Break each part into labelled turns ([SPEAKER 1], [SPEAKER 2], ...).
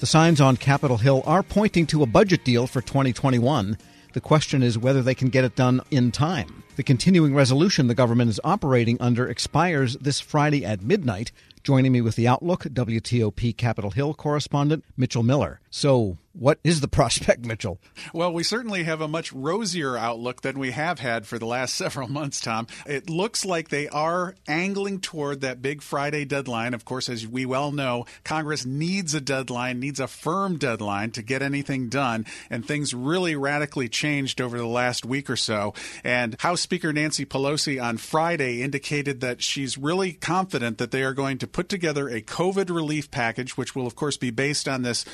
[SPEAKER 1] The signs on Capitol Hill are pointing to a budget deal for 2021. The question is whether they can get it done in time. The continuing resolution the government is operating under expires this Friday at midnight. Joining me with the Outlook, WTOP Capitol Hill correspondent Mitchell Miller. So, what is the prospect, Mitchell?
[SPEAKER 2] Well, we certainly have a much rosier outlook than we have had for the last several months, Tom. It looks like they are angling toward that big Friday deadline. Of course, as we well know, Congress needs a deadline, needs a firm deadline to get anything done, and things really radically changed over the last week or so. And House Speaker Nancy Pelosi on Friday indicated that she's really confident that they are going to put together a COVID relief package, which will, of course, be based on this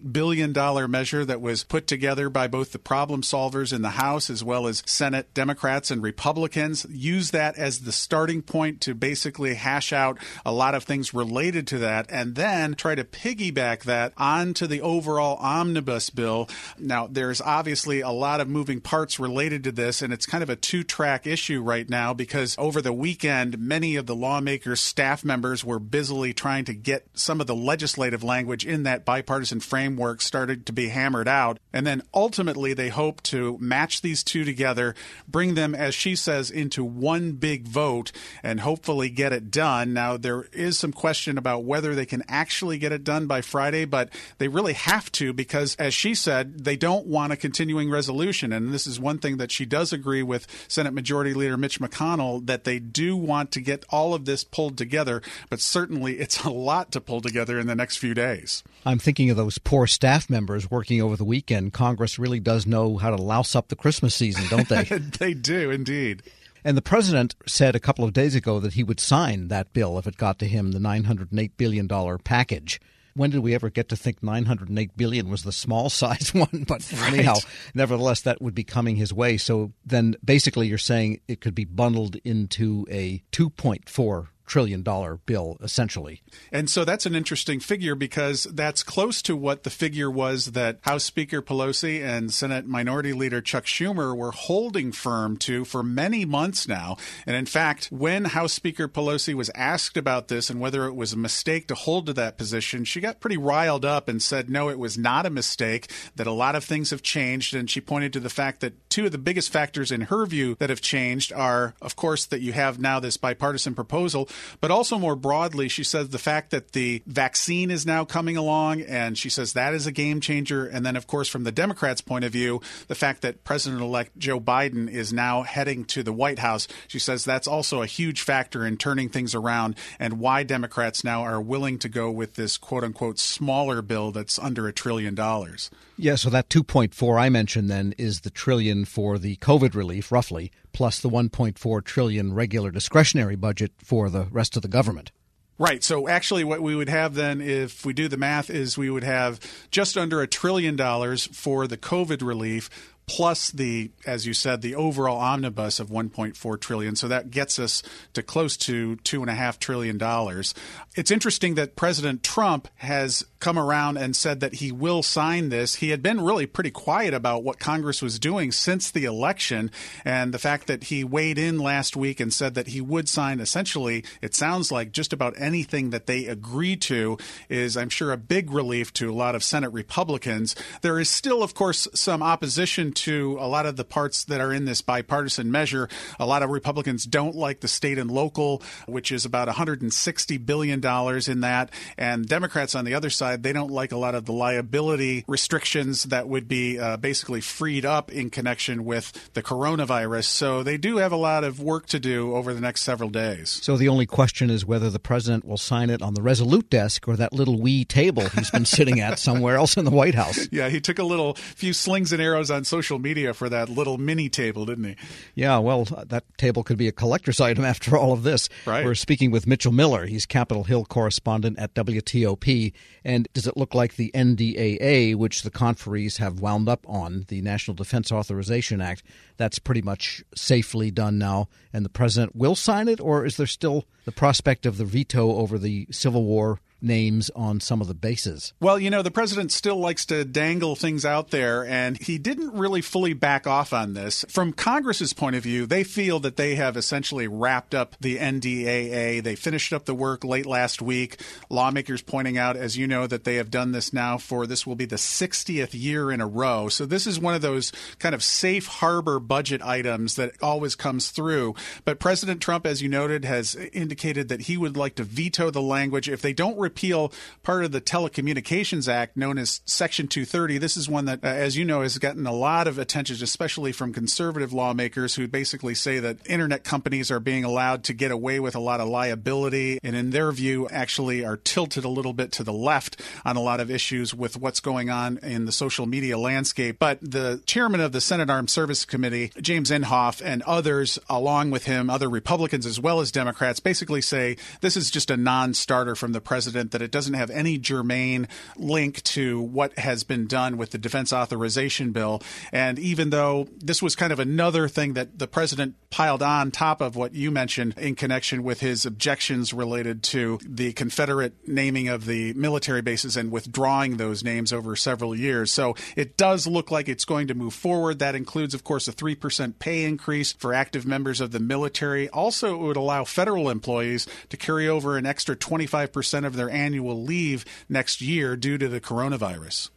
[SPEAKER 2] 908 billion dollar measure that was put together by both the problem solvers in the House as well as Senate Democrats and Republicans. Use that as the starting point to basically hash out a lot of things related to that, and then try to piggyback that onto the overall omnibus bill. Now, there's obviously a lot of moving parts related to this, and it's kind of a two track issue right now because over the weekend, many of the lawmakers' staff members were busily trying to get some of the legislative language in that bipartisan framework started to be hammered out. And then ultimately, they hope to match these two together, bring them, as she says, into one big vote, and hopefully get it done. Now, there is some question about whether they can actually get it done by Friday, but they really have to because, as she said, they don't want a continuing resolution. And this is one thing that she does agree with Senate Majority Leader Mitch McConnell that they do want to get all of this pulled together, but certainly it's a lot to pull together in the next few days.
[SPEAKER 1] I'm thinking of those poor staff members working over the weekend. Congress really does know how to louse up the Christmas season, don't they?
[SPEAKER 2] they do, indeed.
[SPEAKER 1] And the president said a couple of days ago that he would sign that bill if it got to him, the $908 billion package. When did we ever get to think 908 billion was the small size one? But right. anyhow, nevertheless, that would be coming his way. So then basically you're saying it could be bundled into a 2.4 trillion dollar bill essentially.
[SPEAKER 2] And so that's an interesting figure because that's close to what the figure was that House Speaker Pelosi and Senate Minority Leader Chuck Schumer were holding firm to for many months now. And in fact, when House Speaker Pelosi was asked about this and whether it was a mistake to hold to that position, she got pretty riled up and said no, it was not a mistake, that a lot of things have changed and she pointed to the fact that two of the biggest factors in her view that have changed are of course that you have now this bipartisan proposal but also more broadly, she says the fact that the vaccine is now coming along, and she says that is a game changer. And then, of course, from the Democrats' point of view, the fact that President elect Joe Biden is now heading to the White House, she says that's also a huge factor in turning things around and why Democrats now are willing to go with this quote unquote smaller bill that's under a trillion dollars.
[SPEAKER 1] Yeah, so that 2.4 I mentioned then is the trillion for the COVID relief, roughly, plus the 1.4 trillion regular discretionary budget for the rest of the government.
[SPEAKER 2] Right. So actually, what we would have then, if we do the math, is we would have just under a trillion dollars for the COVID relief, plus the, as you said, the overall omnibus of 1.4 trillion. So that gets us to close to two and a half trillion dollars. It's interesting that President Trump has come around and said that he will sign this. He had been really pretty quiet about what Congress was doing since the election, and the fact that he weighed in last week and said that he would sign essentially, it sounds like just about anything that they agree to is, I'm sure, a big relief to a lot of Senate Republicans. There is still, of course, some opposition to a lot of the parts that are in this bipartisan measure. A lot of Republicans don't like the state and local, which is about $160 billion in that. And Democrats on the other side, they don't like a lot of the liability restrictions that would be uh, basically freed up in connection with the coronavirus. So they do have a lot of work to do over the next several days.
[SPEAKER 1] So the only question is whether the president will sign it on the Resolute desk or that little wee table he's been sitting at somewhere else in the White House.
[SPEAKER 2] Yeah, he took a little few slings and arrows on social social media for that little mini table, didn't he?
[SPEAKER 1] Yeah, well, that table could be a collector's item after all of this.
[SPEAKER 2] Right.
[SPEAKER 1] We're speaking with Mitchell Miller. He's Capitol Hill correspondent at WTOP. And does it look like the NDAA, which the conferees have wound up on, the National Defense Authorization Act, that's pretty much safely done now, and the president will sign it, or is there still the prospect of the veto over the Civil War names on some of the bases.
[SPEAKER 2] Well, you know, the president still likes to dangle things out there, and he didn't really fully back off on this. From Congress's point of view, they feel that they have essentially wrapped up the NDAA. They finished up the work late last week. Lawmakers pointing out, as you know, that they have done this now for this will be the 60th year in a row. So this is one of those kind of safe harbor budget items that always comes through. But President Trump, as you noted, has indicated that he would like to veto the language if they don't repeal part of the Telecommunications Act known as Section 230. This is one that, uh, as you know, has gotten a lot of attention, especially from conservative lawmakers who basically say that internet companies are being allowed to get away with a lot of liability and, in their view, actually are tilted a little bit to the left on a lot of issues with what's going on in the social media landscape. But the chairman of the Senate Armed Services Committee, James Inhofe, and others along with him, other Republicans as well as Democrats, basically say this is just a non starter from the president, that it doesn't have any germane link to what has been done with the defense authorization bill. And even though this was kind of another thing that the president piled on top of what you mentioned in connection with his objections related to the Confederate naming of the military bases and withdrawing those names over several years. So it does look like it's going to move forward. That includes, of course, a 3% pay increase for active members of the military. Also, it would allow federal employees to carry over an extra 25% of their annual leave next year due to the coronavirus.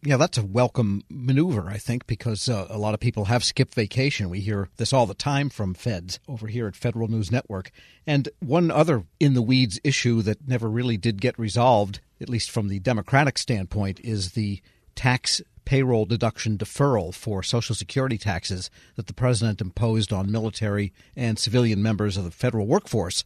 [SPEAKER 1] Yeah, that's a welcome maneuver, I think, because uh, a lot of people have skipped vacation. We hear this all the time from feds over here at Federal News Network. And one other in the weeds issue that never really did get resolved, at least from the Democratic standpoint, is the tax payroll deduction deferral for Social Security taxes that the president imposed on military and civilian members of the federal workforce.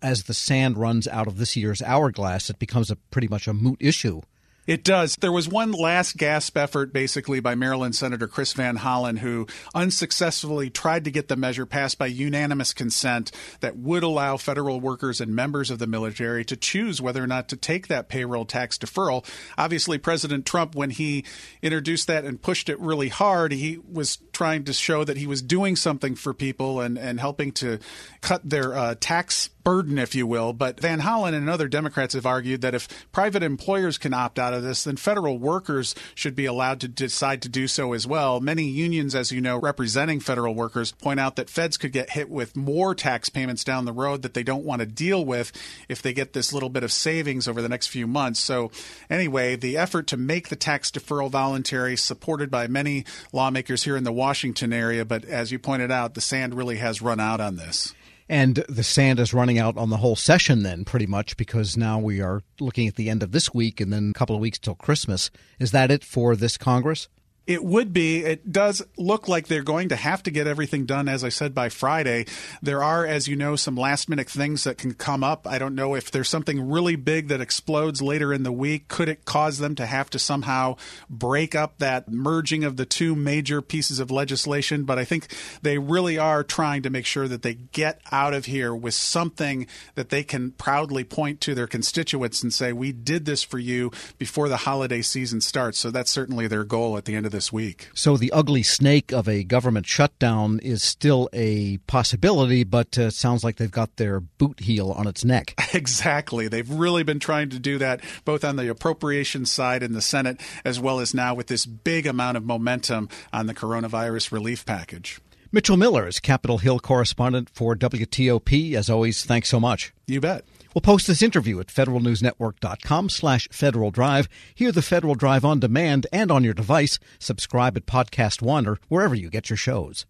[SPEAKER 1] As the sand runs out of this year's hourglass, it becomes a pretty much a moot issue
[SPEAKER 2] it does. There was one last gasp effort, basically, by Maryland Senator Chris Van Hollen, who unsuccessfully tried to get the measure passed by unanimous consent that would allow federal workers and members of the military to choose whether or not to take that payroll tax deferral. Obviously, President Trump, when he introduced that and pushed it really hard, he was trying to show that he was doing something for people and, and helping to cut their uh, tax burden, if you will. But Van Hollen and other Democrats have argued that if private employers can opt out of this, then federal workers should be allowed to decide to do so as well. Many unions, as you know, representing federal workers, point out that feds could get hit with more tax payments down the road that they don't want to deal with if they get this little bit of savings over the next few months. So, anyway, the effort to make the tax deferral voluntary, supported by many lawmakers here in the Washington area, but as you pointed out, the sand really has run out on this.
[SPEAKER 1] And the sand is running out on the whole session, then, pretty much, because now we are looking at the end of this week and then a couple of weeks till Christmas. Is that it for this Congress?
[SPEAKER 2] It would be. It does look like they're going to have to get everything done, as I said, by Friday. There are, as you know, some last minute things that can come up. I don't know if there's something really big that explodes later in the week. Could it cause them to have to somehow break up that merging of the two major pieces of legislation? But I think they really are trying to make sure that they get out of here with something that they can proudly point to their constituents and say, we did this for you before the holiday season starts. So that's certainly their goal at the end of the this week.
[SPEAKER 1] So the ugly snake of a government shutdown is still a possibility, but uh, sounds like they've got their boot heel on its neck.
[SPEAKER 2] Exactly. They've really been trying to do that both on the appropriation side in the Senate as well as now with this big amount of momentum on the coronavirus relief package.
[SPEAKER 1] Mitchell Miller is Capitol Hill correspondent for WTOP. As always, thanks so much.
[SPEAKER 2] You bet.
[SPEAKER 1] We'll post this interview at federalnewsnetwork.com slash Federal Drive. Hear the Federal Drive on demand and on your device. Subscribe at Podcast One or wherever you get your shows.